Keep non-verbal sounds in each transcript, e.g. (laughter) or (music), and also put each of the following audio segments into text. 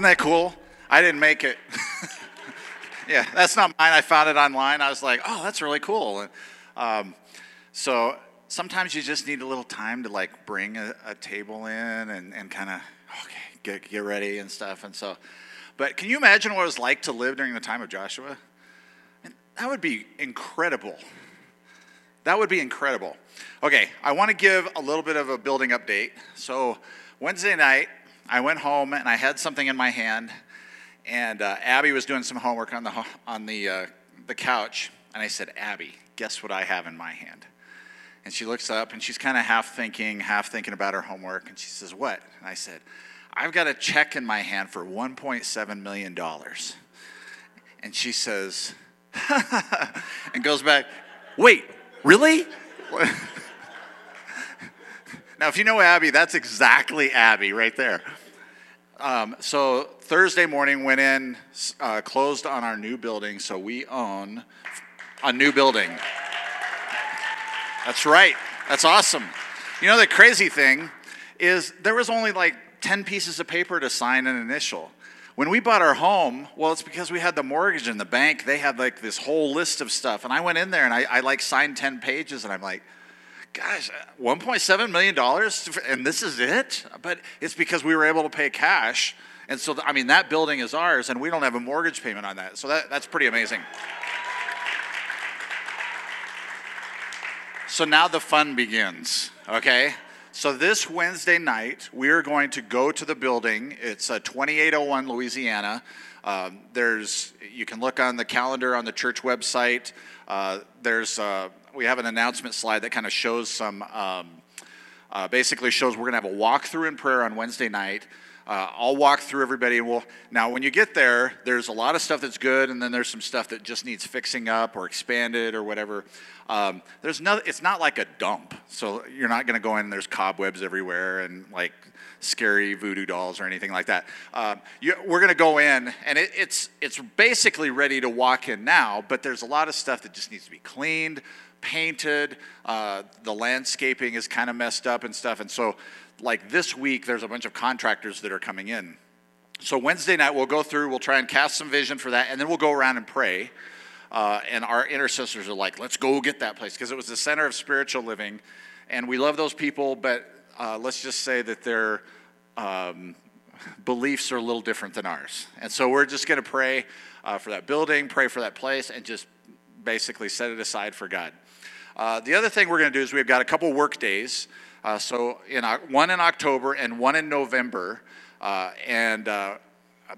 Isn't that cool? I didn't make it. (laughs) yeah, that's not mine. I found it online. I was like, oh, that's really cool. Um, so sometimes you just need a little time to like bring a, a table in and, and kind of, okay, get, get ready and stuff. And so, but can you imagine what it was like to live during the time of Joshua? That would be incredible. That would be incredible. Okay, I want to give a little bit of a building update. So, Wednesday night, I went home and I had something in my hand, and uh, Abby was doing some homework on the on the uh, the couch, and I said, "Abby, guess what I have in my hand?" And she looks up and she's kind of half thinking, half thinking about her homework, and she says, "What?" And I said, "I've got a check in my hand for 1.7 million dollars." And she says, (laughs) and goes back, "Wait, really?" (laughs) now, if you know Abby, that's exactly Abby right there. Um, so Thursday morning went in, uh, closed on our new building, so we own a new building. That's right. That's awesome. You know, the crazy thing is there was only like 10 pieces of paper to sign an initial. When we bought our home, well, it's because we had the mortgage in the bank. They had like this whole list of stuff. And I went in there and I, I like signed 10 pages and I'm like, gosh, $1.7 million and this is it? But it's because we were able to pay cash. And so, I mean, that building is ours and we don't have a mortgage payment on that. So that, that's pretty amazing. So now the fun begins, okay? So this Wednesday night, we are going to go to the building. It's uh, 2801 Louisiana. Um, there's, you can look on the calendar on the church website. Uh, there's uh, we have an announcement slide that kind of shows some, um, uh, basically shows we're going to have a walkthrough in prayer on Wednesday night. Uh, I'll walk through everybody. And we'll, now, when you get there, there's a lot of stuff that's good, and then there's some stuff that just needs fixing up or expanded or whatever. Um, there's no, it's not like a dump. So you're not going to go in and there's cobwebs everywhere and like scary voodoo dolls or anything like that. Um, you, we're going to go in, and it, it's, it's basically ready to walk in now, but there's a lot of stuff that just needs to be cleaned painted. Uh, the landscaping is kind of messed up and stuff. And so, like this week, there's a bunch of contractors that are coming in. So, Wednesday night, we'll go through, we'll try and cast some vision for that, and then we'll go around and pray. Uh, and our intercessors are like, let's go get that place because it was the center of spiritual living. And we love those people, but uh, let's just say that their um, beliefs are a little different than ours. And so we're just going to pray uh, for that building, pray for that place, and just basically set it aside for God. Uh, the other thing we're going to do is we've got a couple work days. Uh, so in one in October and one in November, uh, and uh,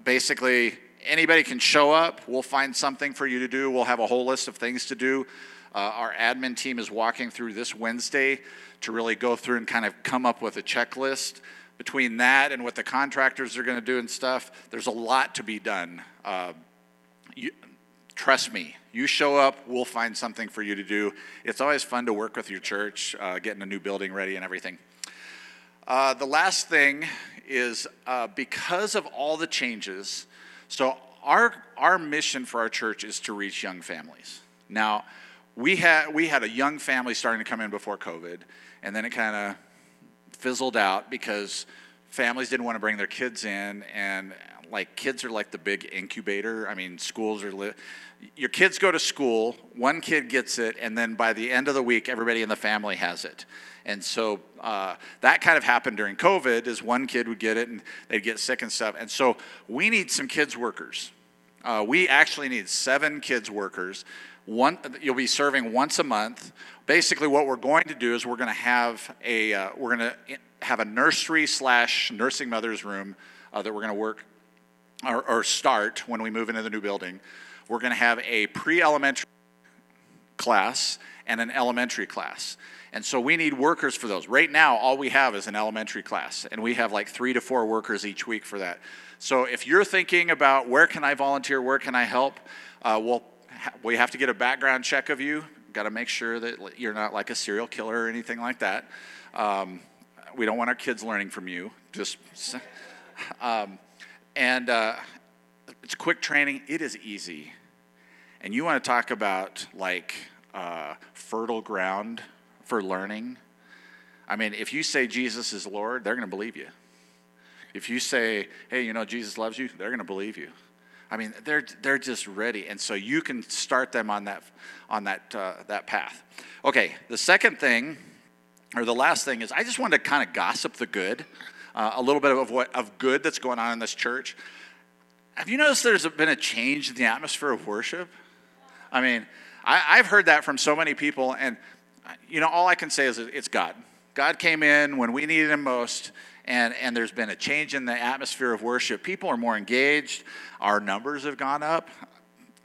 basically anybody can show up. We'll find something for you to do. We'll have a whole list of things to do. Uh, our admin team is walking through this Wednesday to really go through and kind of come up with a checklist. Between that and what the contractors are going to do and stuff, there's a lot to be done. Uh, you, trust me, you show up, we'll find something for you to do. It's always fun to work with your church, uh, getting a new building ready and everything. Uh, the last thing is uh, because of all the changes, so our, our mission for our church is to reach young families. Now, we had, we had a young family starting to come in before COVID, and then it kind of fizzled out because families didn't want to bring their kids in, and like kids are like the big incubator. I mean, schools are li- your kids go to school, one kid gets it, and then by the end of the week, everybody in the family has it. And so uh, that kind of happened during COVID, is one kid would get it and they'd get sick and stuff. And so we need some kids workers. Uh, we actually need seven kids workers. One, you'll be serving once a month. Basically, what we're going to do is we're going to have a uh, we're going to have a nursery slash nursing mother's room uh, that we're going to work or, or start when we move into the new building we're going to have a pre elementary class and an elementary class. And so we need workers for those. Right now, all we have is an elementary class, and we have like three to four workers each week for that. So if you're thinking about where can I volunteer, where can I help, uh, well, we have to get a background check of you. Got to make sure that you're not like a serial killer or anything like that. Um, we don't want our kids learning from you. Just, (laughs) um, and uh, it's quick training. It is easy. And you want to talk about like uh, fertile ground for learning. I mean, if you say Jesus is Lord, they're going to believe you. If you say, hey, you know, Jesus loves you, they're going to believe you. I mean, they're, they're just ready. And so you can start them on that, on that, uh, that path. Okay, the second thing, or the last thing, is I just wanted to kind of gossip the good, uh, a little bit of what of good that's going on in this church. Have you noticed there's been a change in the atmosphere of worship? I mean, I, have heard that from so many people, and you know, all I can say is it's God. God came in when we needed Him most, and, and there's been a change in the atmosphere of worship. People are more engaged. Our numbers have gone up.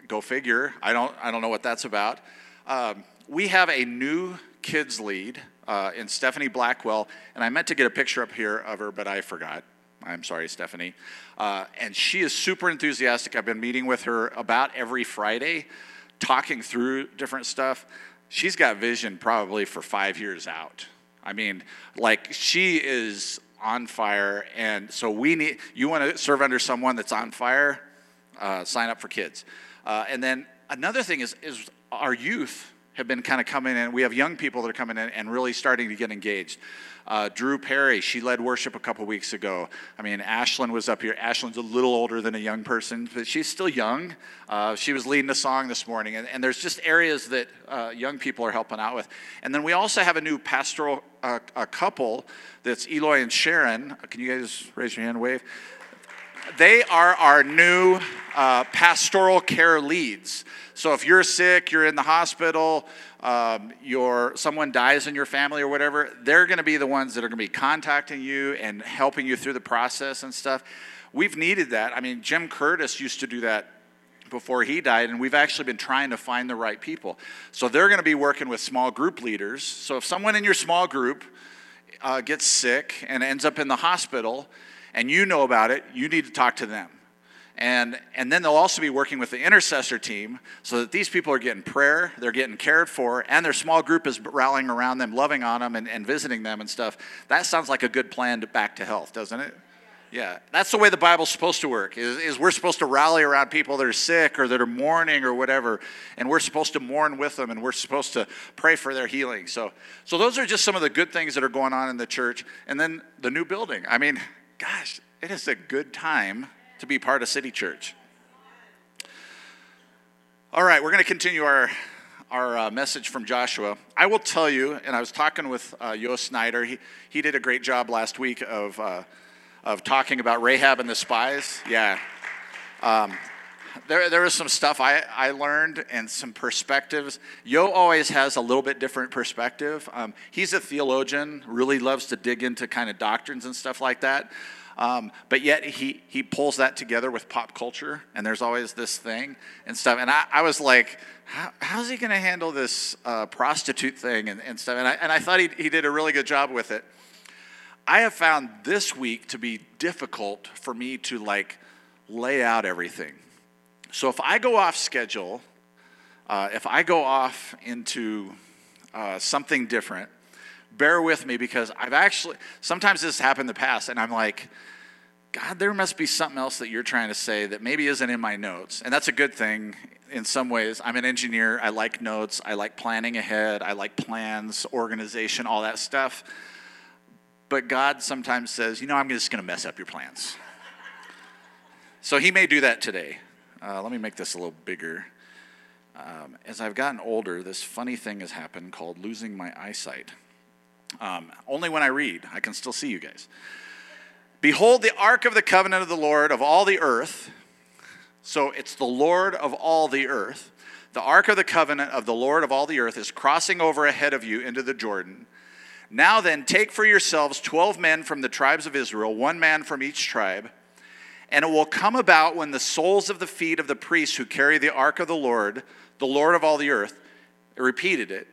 Go figure. I don't, I don't know what that's about. Um, we have a new kids lead uh, in Stephanie Blackwell, and I meant to get a picture up here of her, but I forgot. I'm sorry, Stephanie. Uh, and she is super enthusiastic. I've been meeting with her about every Friday, talking through different stuff. She's got vision probably for five years out. I mean, like she is on fire. And so we need, you want to serve under someone that's on fire, uh, sign up for kids. Uh, and then another thing is, is our youth have been kind of coming in. We have young people that are coming in and really starting to get engaged. Uh, Drew Perry, she led worship a couple weeks ago. I mean, Ashlyn was up here. Ashlyn's a little older than a young person, but she's still young. Uh, she was leading a song this morning, and, and there's just areas that uh, young people are helping out with. And then we also have a new pastoral uh, a couple that's Eloy and Sharon. Can you guys raise your hand, wave? They are our new uh, pastoral care leads. So if you're sick, you're in the hospital, um, your someone dies in your family or whatever, they're going to be the ones that are going to be contacting you and helping you through the process and stuff. We've needed that. I mean, Jim Curtis used to do that before he died, and we've actually been trying to find the right people. So they're going to be working with small group leaders. So if someone in your small group uh, gets sick and ends up in the hospital, and you know about it, you need to talk to them. And, and then they'll also be working with the intercessor team so that these people are getting prayer, they're getting cared for, and their small group is rallying around them, loving on them, and, and visiting them and stuff. That sounds like a good plan to back to health, doesn't it? Yeah, that's the way the Bible's supposed to work. Is, is we're supposed to rally around people that are sick or that are mourning or whatever, and we're supposed to mourn with them, and we're supposed to pray for their healing. So, so those are just some of the good things that are going on in the church. And then the new building. I mean, gosh, it is a good time to be part of City Church. All right, we're going to continue our, our uh, message from Joshua. I will tell you, and I was talking with uh, Yo Snyder, he, he did a great job last week of, uh, of talking about Rahab and the spies. Yeah. Um, there, there was some stuff I, I learned and some perspectives. Yo always has a little bit different perspective. Um, he's a theologian, really loves to dig into kind of doctrines and stuff like that. Um, but yet he, he pulls that together with pop culture, and there's always this thing and stuff. And I, I was like, How, how's he going to handle this uh, prostitute thing and, and stuff? And I, and I thought he, he did a really good job with it. I have found this week to be difficult for me to like lay out everything. So if I go off schedule, uh, if I go off into uh, something different, bear with me because I've actually, sometimes this has happened in the past, and I'm like, God, there must be something else that you're trying to say that maybe isn't in my notes. And that's a good thing in some ways. I'm an engineer. I like notes. I like planning ahead. I like plans, organization, all that stuff. But God sometimes says, you know, I'm just going to mess up your plans. so he may do that today. Uh, let me make this a little bigger. Um, as I've gotten older, this funny thing has happened called losing my eyesight. Um, only when I read, I can still see you guys. Behold, the ark of the covenant of the Lord of all the earth. So it's the Lord of all the earth. The ark of the covenant of the Lord of all the earth is crossing over ahead of you into the Jordan. Now then, take for yourselves 12 men from the tribes of Israel, one man from each tribe. And it will come about when the soles of the feet of the priests who carry the ark of the Lord, the Lord of all the earth, repeated it,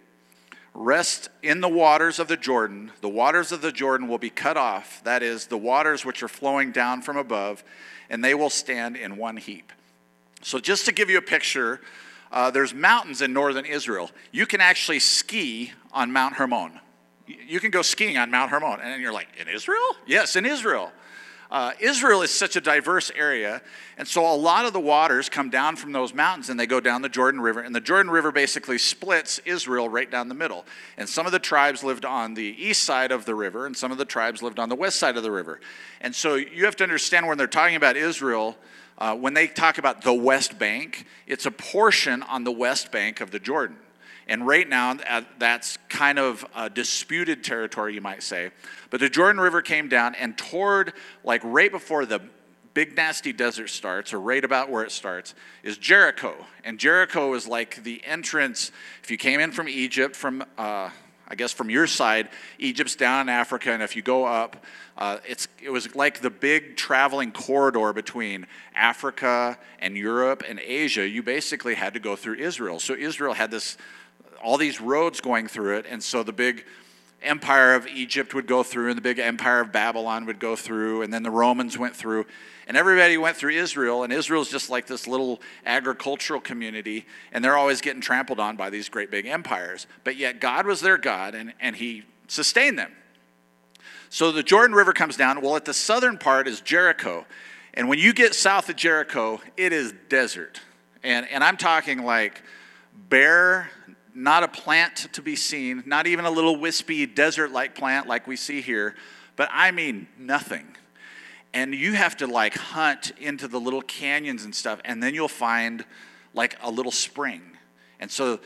rest in the waters of the Jordan, the waters of the Jordan will be cut off, that is, the waters which are flowing down from above, and they will stand in one heap. So, just to give you a picture, uh, there's mountains in northern Israel. You can actually ski on Mount Hermon. You can go skiing on Mount Hermon. And you're like, in Israel? Yes, in Israel. Uh, Israel is such a diverse area, and so a lot of the waters come down from those mountains and they go down the Jordan River. And the Jordan River basically splits Israel right down the middle. And some of the tribes lived on the east side of the river, and some of the tribes lived on the west side of the river. And so you have to understand when they're talking about Israel, uh, when they talk about the West Bank, it's a portion on the west bank of the Jordan. And right now, uh, that's kind of a disputed territory, you might say. But the Jordan River came down and toward, like right before the big nasty desert starts, or right about where it starts, is Jericho. And Jericho is like the entrance. If you came in from Egypt, from uh, I guess from your side, Egypt's down in Africa, and if you go up, uh, it's, it was like the big traveling corridor between Africa and Europe and Asia. You basically had to go through Israel. So Israel had this all these roads going through it. And so the big empire of Egypt would go through, and the big empire of Babylon would go through, and then the Romans went through. And everybody went through Israel, and Israel's just like this little agricultural community, and they're always getting trampled on by these great big empires. But yet God was their God, and, and He sustained them. So the Jordan River comes down. Well, at the southern part is Jericho. And when you get south of Jericho, it is desert. And, and I'm talking like bare not a plant to be seen, not even a little wispy desert like plant like we see here, but I mean nothing. And you have to like hunt into the little canyons and stuff, and then you'll find like a little spring. And so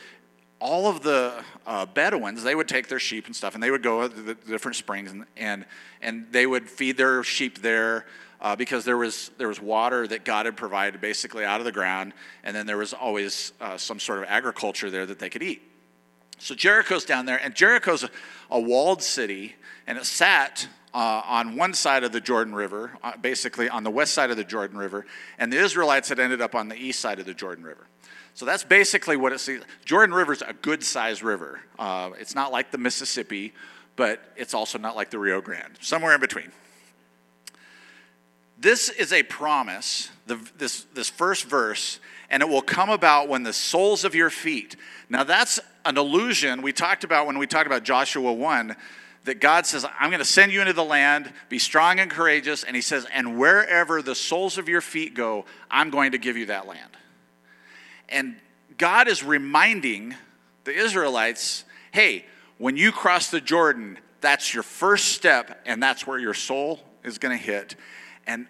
all of the uh, Bedouins, they would take their sheep and stuff, and they would go to the different springs, and, and, and they would feed their sheep there uh, because there was, there was water that God had provided basically out of the ground, and then there was always uh, some sort of agriculture there that they could eat. So Jericho's down there, and Jericho's a, a walled city, and it sat uh, on one side of the Jordan River, uh, basically on the west side of the Jordan River, and the Israelites had ended up on the east side of the Jordan River. So that's basically what it's. The Jordan River's a good sized river. Uh, it's not like the Mississippi, but it's also not like the Rio Grande, somewhere in between. This is a promise, the, this, this first verse, and it will come about when the soles of your feet. Now, that's an illusion we talked about when we talked about Joshua 1 that God says, I'm going to send you into the land, be strong and courageous. And He says, and wherever the soles of your feet go, I'm going to give you that land. And God is reminding the Israelites, hey, when you cross the Jordan, that's your first step, and that's where your sole is going to hit and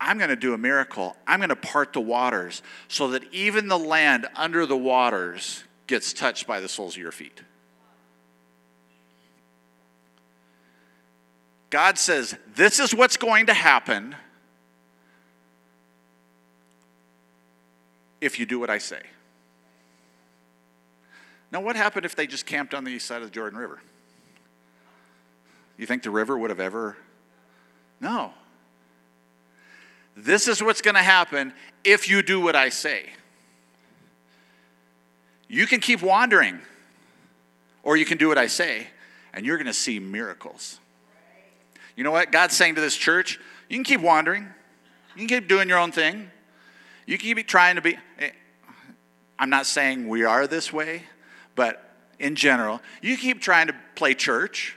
I'm going to do a miracle. I'm going to part the waters so that even the land under the waters gets touched by the soles of your feet. God says, This is what's going to happen if you do what I say. Now, what happened if they just camped on the east side of the Jordan River? You think the river would have ever? No. This is what's going to happen if you do what I say. You can keep wandering, or you can do what I say, and you're going to see miracles. You know what? God's saying to this church, you can keep wandering, you can keep doing your own thing, you can keep trying to be. Eh, I'm not saying we are this way, but in general, you keep trying to play church.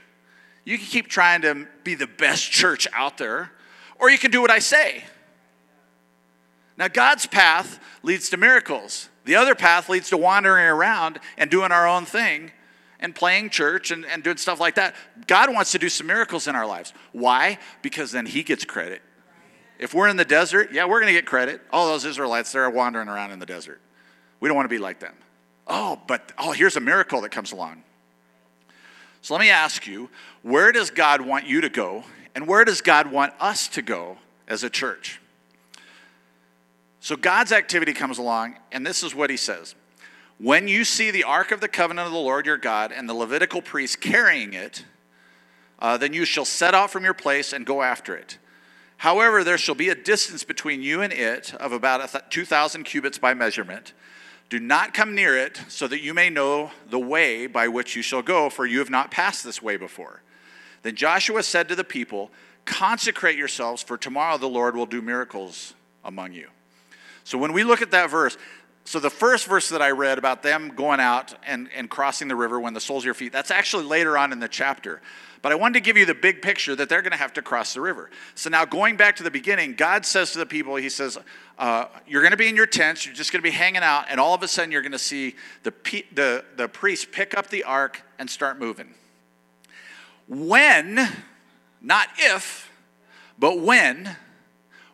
You can keep trying to be the best (laughs) church out there, or you can do what I say. Now, God's path leads to miracles. The other path leads to wandering around and doing our own thing and playing church and, and doing stuff like that. God wants to do some miracles in our lives. Why? Because then He gets credit. If we're in the desert, yeah, we're going to get credit. All those Israelites, they're wandering around in the desert. We don't want to be like them. Oh, but oh, here's a miracle that comes along. So let me ask you where does God want you to go, and where does God want us to go as a church? So God's activity comes along, and this is what he says When you see the ark of the covenant of the Lord your God and the Levitical priest carrying it, uh, then you shall set out from your place and go after it. However, there shall be a distance between you and it of about 2,000 cubits by measurement. Do not come near it, so that you may know the way by which you shall go, for you have not passed this way before. Then Joshua said to the people, Consecrate yourselves, for tomorrow the Lord will do miracles among you. So when we look at that verse, so the first verse that I read about them going out and, and crossing the river when the soles of your feet, that's actually later on in the chapter. But I wanted to give you the big picture that they're going to have to cross the river. So now, going back to the beginning, God says to the people, He says, uh, You're going to be in your tents, you're just going to be hanging out, and all of a sudden you're going to see the, the, the priest pick up the ark and start moving. When, not if, but when,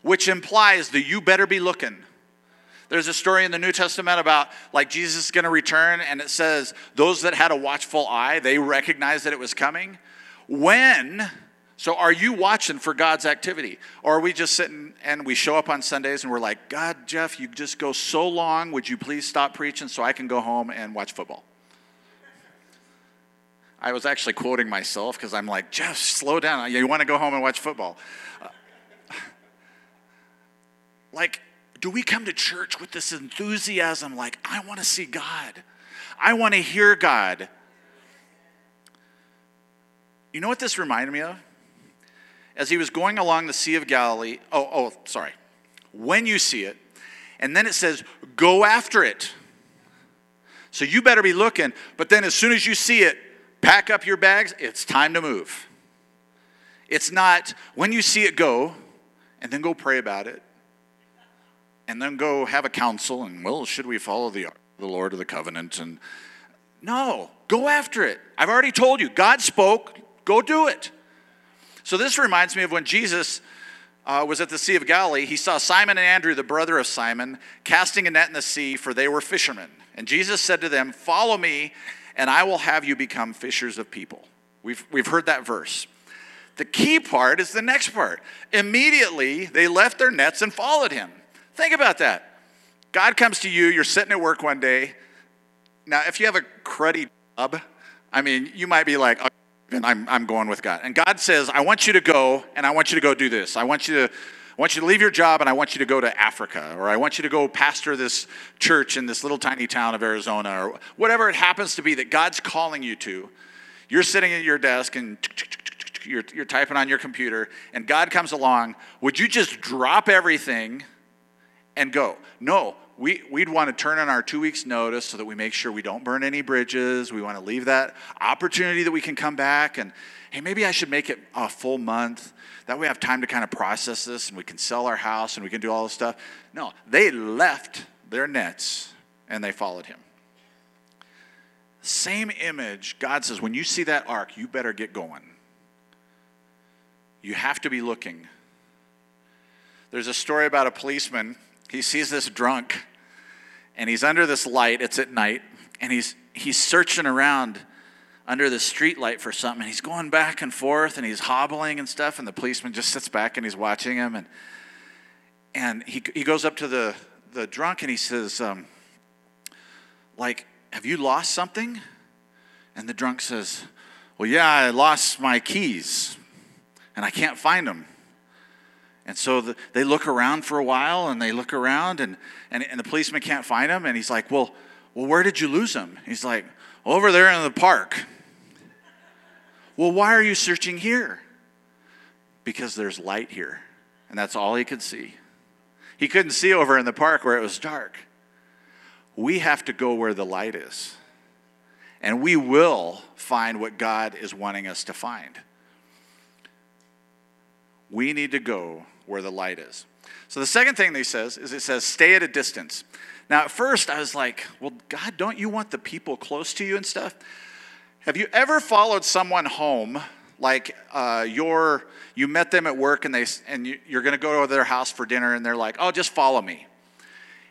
which implies that you better be looking. There's a story in the New Testament about like Jesus is going to return, and it says those that had a watchful eye, they recognized that it was coming. When, so are you watching for God's activity? Or are we just sitting and we show up on Sundays and we're like, God, Jeff, you just go so long. Would you please stop preaching so I can go home and watch football? I was actually quoting myself because I'm like, Jeff, slow down. You want to go home and watch football. Uh, like, do we come to church with this enthusiasm like, I want to see God? I want to hear God. You know what this reminded me of? As he was going along the Sea of Galilee, oh, oh, sorry. When you see it, and then it says, go after it. So you better be looking, but then as soon as you see it, pack up your bags, it's time to move. It's not when you see it go, and then go pray about it, and then go have a council, and well, should we follow the, the Lord of the covenant? And no, go after it. I've already told you, God spoke, Go do it. So this reminds me of when Jesus uh, was at the Sea of Galilee. He saw Simon and Andrew, the brother of Simon, casting a net in the sea, for they were fishermen. And Jesus said to them, Follow me, and I will have you become fishers of people. We've, we've heard that verse. The key part is the next part. Immediately, they left their nets and followed him. Think about that. God comes to you, you're sitting at work one day. Now, if you have a cruddy job, I mean, you might be like, and I'm, I'm going with God. And God says, I want you to go, and I want you to go do this. I want you to, I want you to leave your job, and I want you to go to Africa, or I want you to go pastor this church in this little tiny town of Arizona, or whatever it happens to be that God's calling you to. You're sitting at your desk and you're, you're typing on your computer, and God comes along. Would you just drop everything and go? No, we, we'd want to turn on our two weeks notice so that we make sure we don't burn any bridges. We want to leave that opportunity that we can come back and, hey, maybe I should make it a full month. That way we have time to kind of process this and we can sell our house and we can do all this stuff. No, they left their nets and they followed him. Same image, God says, when you see that ark, you better get going. You have to be looking. There's a story about a policeman he sees this drunk and he's under this light. It's at night and he's, he's searching around under the street light for something. And he's going back and forth and he's hobbling and stuff. And the policeman just sits back and he's watching him. And, and he, he goes up to the, the drunk and he says, um, like, have you lost something? And the drunk says, well, yeah, I lost my keys and I can't find them. And so the, they look around for a while and they look around and, and, and the policeman can't find him. And he's like, well, well, where did you lose him? He's like, over there in the park. Well, why are you searching here? Because there's light here. And that's all he could see. He couldn't see over in the park where it was dark. We have to go where the light is. And we will find what God is wanting us to find. We need to go where the light is. So the second thing that he says is it says, stay at a distance. Now, at first, I was like, well, God, don't you want the people close to you and stuff? Have you ever followed someone home, like uh, you're, you met them at work and, they, and you, you're going to go to their house for dinner and they're like, oh, just follow me.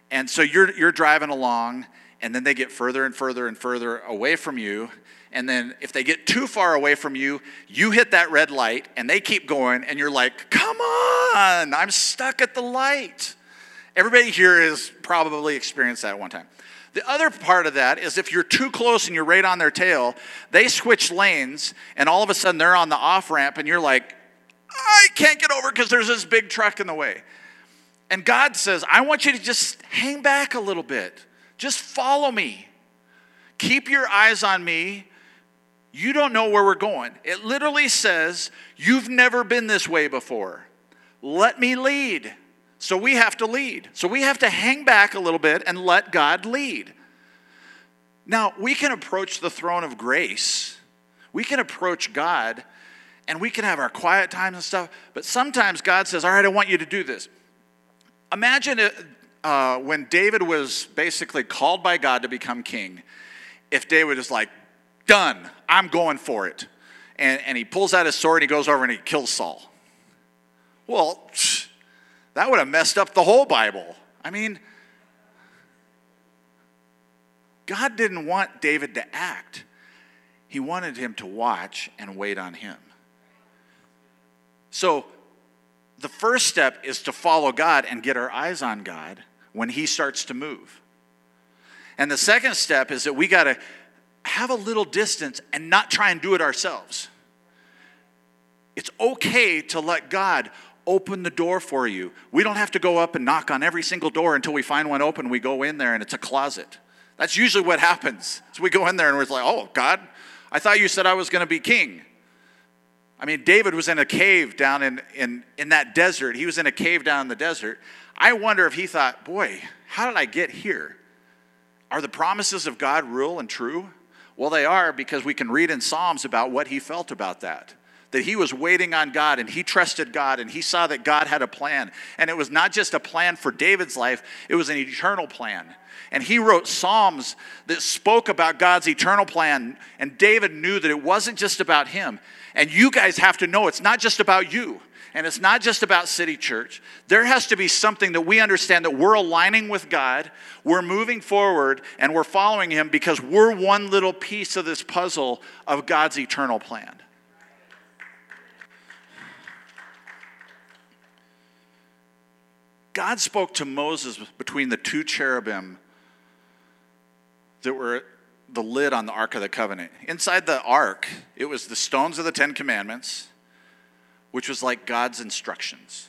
And so you're, you're driving along and then they get further and further and further away from you and then if they get too far away from you, you hit that red light and they keep going, and you're like, come on, I'm stuck at the light. Everybody here has probably experienced that one time. The other part of that is if you're too close and you're right on their tail, they switch lanes, and all of a sudden they're on the off ramp, and you're like, I can't get over because there's this big truck in the way. And God says, I want you to just hang back a little bit. Just follow me. Keep your eyes on me you don't know where we're going. It literally says, You've never been this way before. Let me lead. So we have to lead. So we have to hang back a little bit and let God lead. Now, we can approach the throne of grace. We can approach God and we can have our quiet times and stuff, but sometimes God says, All right, I want you to do this. Imagine it, uh, when David was basically called by God to become king, if David is like, Done, I'm going for it. And, and he pulls out his sword and he goes over and he kills Saul. Well, (sniffs) that would have messed up the whole Bible. I mean, God didn't want David to act, He wanted him to watch and wait on Him. So, the first step is to follow God and get our eyes on God when He starts to move. And the second step is that we got to have a little distance and not try and do it ourselves. It's okay to let God open the door for you. We don't have to go up and knock on every single door until we find one open. We go in there and it's a closet. That's usually what happens. (laughs) So we go in there and we're like, oh, God, I thought you said I was going to be king. I mean, David was in a cave down in, in, in that desert. He was in a cave down in the desert. I wonder if he thought, boy, how did I get here? Are the promises of God real and true? Well, they are because we can read in Psalms about what he felt about that. That he was waiting on God and he trusted God and he saw that God had a plan. And it was not just a plan for David's life, it was an eternal plan. And he wrote Psalms that spoke about God's eternal plan. And David knew that it wasn't just about him. And you guys have to know it's not just about you. And it's not just about City Church. There has to be something that we understand that we're aligning with God, we're moving forward, and we're following Him because we're one little piece of this puzzle of God's eternal plan. God spoke to Moses between the two cherubim that were the lid on the Ark of the Covenant. Inside the Ark, it was the stones of the Ten Commandments, which was like God's instructions.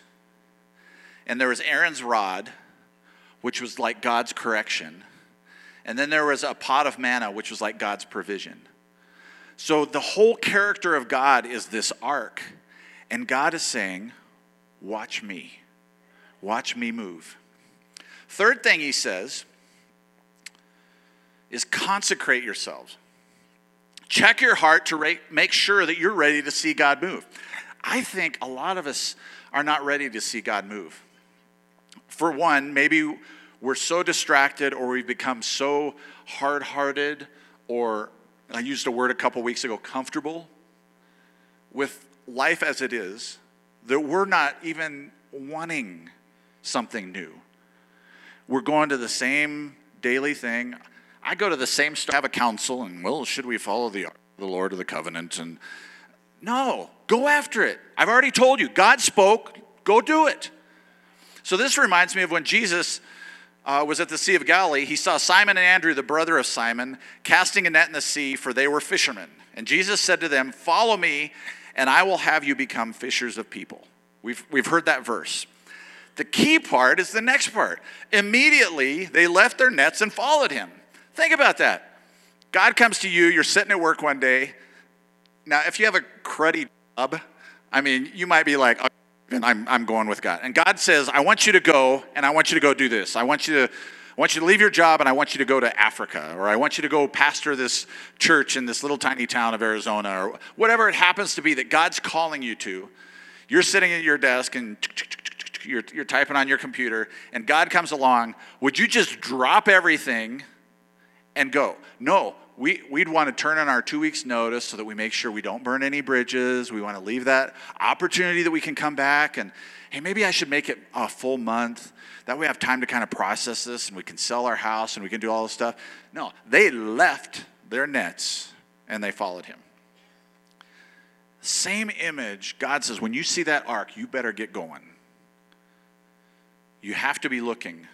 And there was Aaron's rod, which was like God's correction. And then there was a pot of manna, which was like God's provision. So the whole character of God is this ark. And God is saying, Watch me. Watch me move. Third thing he says is consecrate yourselves. Check your heart to make sure that you're ready to see God move. I think a lot of us are not ready to see God move. For one, maybe we're so distracted or we've become so hard hearted or I used a word a couple weeks ago comfortable with life as it is that we're not even wanting something new. We're going to the same daily thing. I go to the same store, have a council, and well, should we follow the, the Lord of the covenant? And no, go after it. I've already told you, God spoke, go do it. So this reminds me of when Jesus uh, was at the Sea of Galilee. He saw Simon and Andrew, the brother of Simon, casting a net in the sea, for they were fishermen. And Jesus said to them, Follow me, and I will have you become fishers of people. We've, we've heard that verse. The key part is the next part. Immediately, they left their nets and followed him. Think about that. God comes to you, you're sitting at work one day. Now, if you have a cruddy job, I mean, you might be like, I'm, I'm going with God. And God says, I want you to go, and I want you to go do this. I want you to. I want you to leave your job and I want you to go to Africa, or I want you to go pastor this church in this little tiny town of Arizona, or whatever it happens to be that God's calling you to. You're sitting at your desk and you're, you're typing on your computer, and God comes along. Would you just drop everything and go. No, we, we'd want to turn on our two weeks' notice so that we make sure we don't burn any bridges. We want to leave that opportunity that we can come back and, hey, maybe I should make it a full month. That way we have time to kind of process this and we can sell our house and we can do all this stuff. No, they left their nets and they followed him. Same image, God says, when you see that ark, you better get going. You have to be looking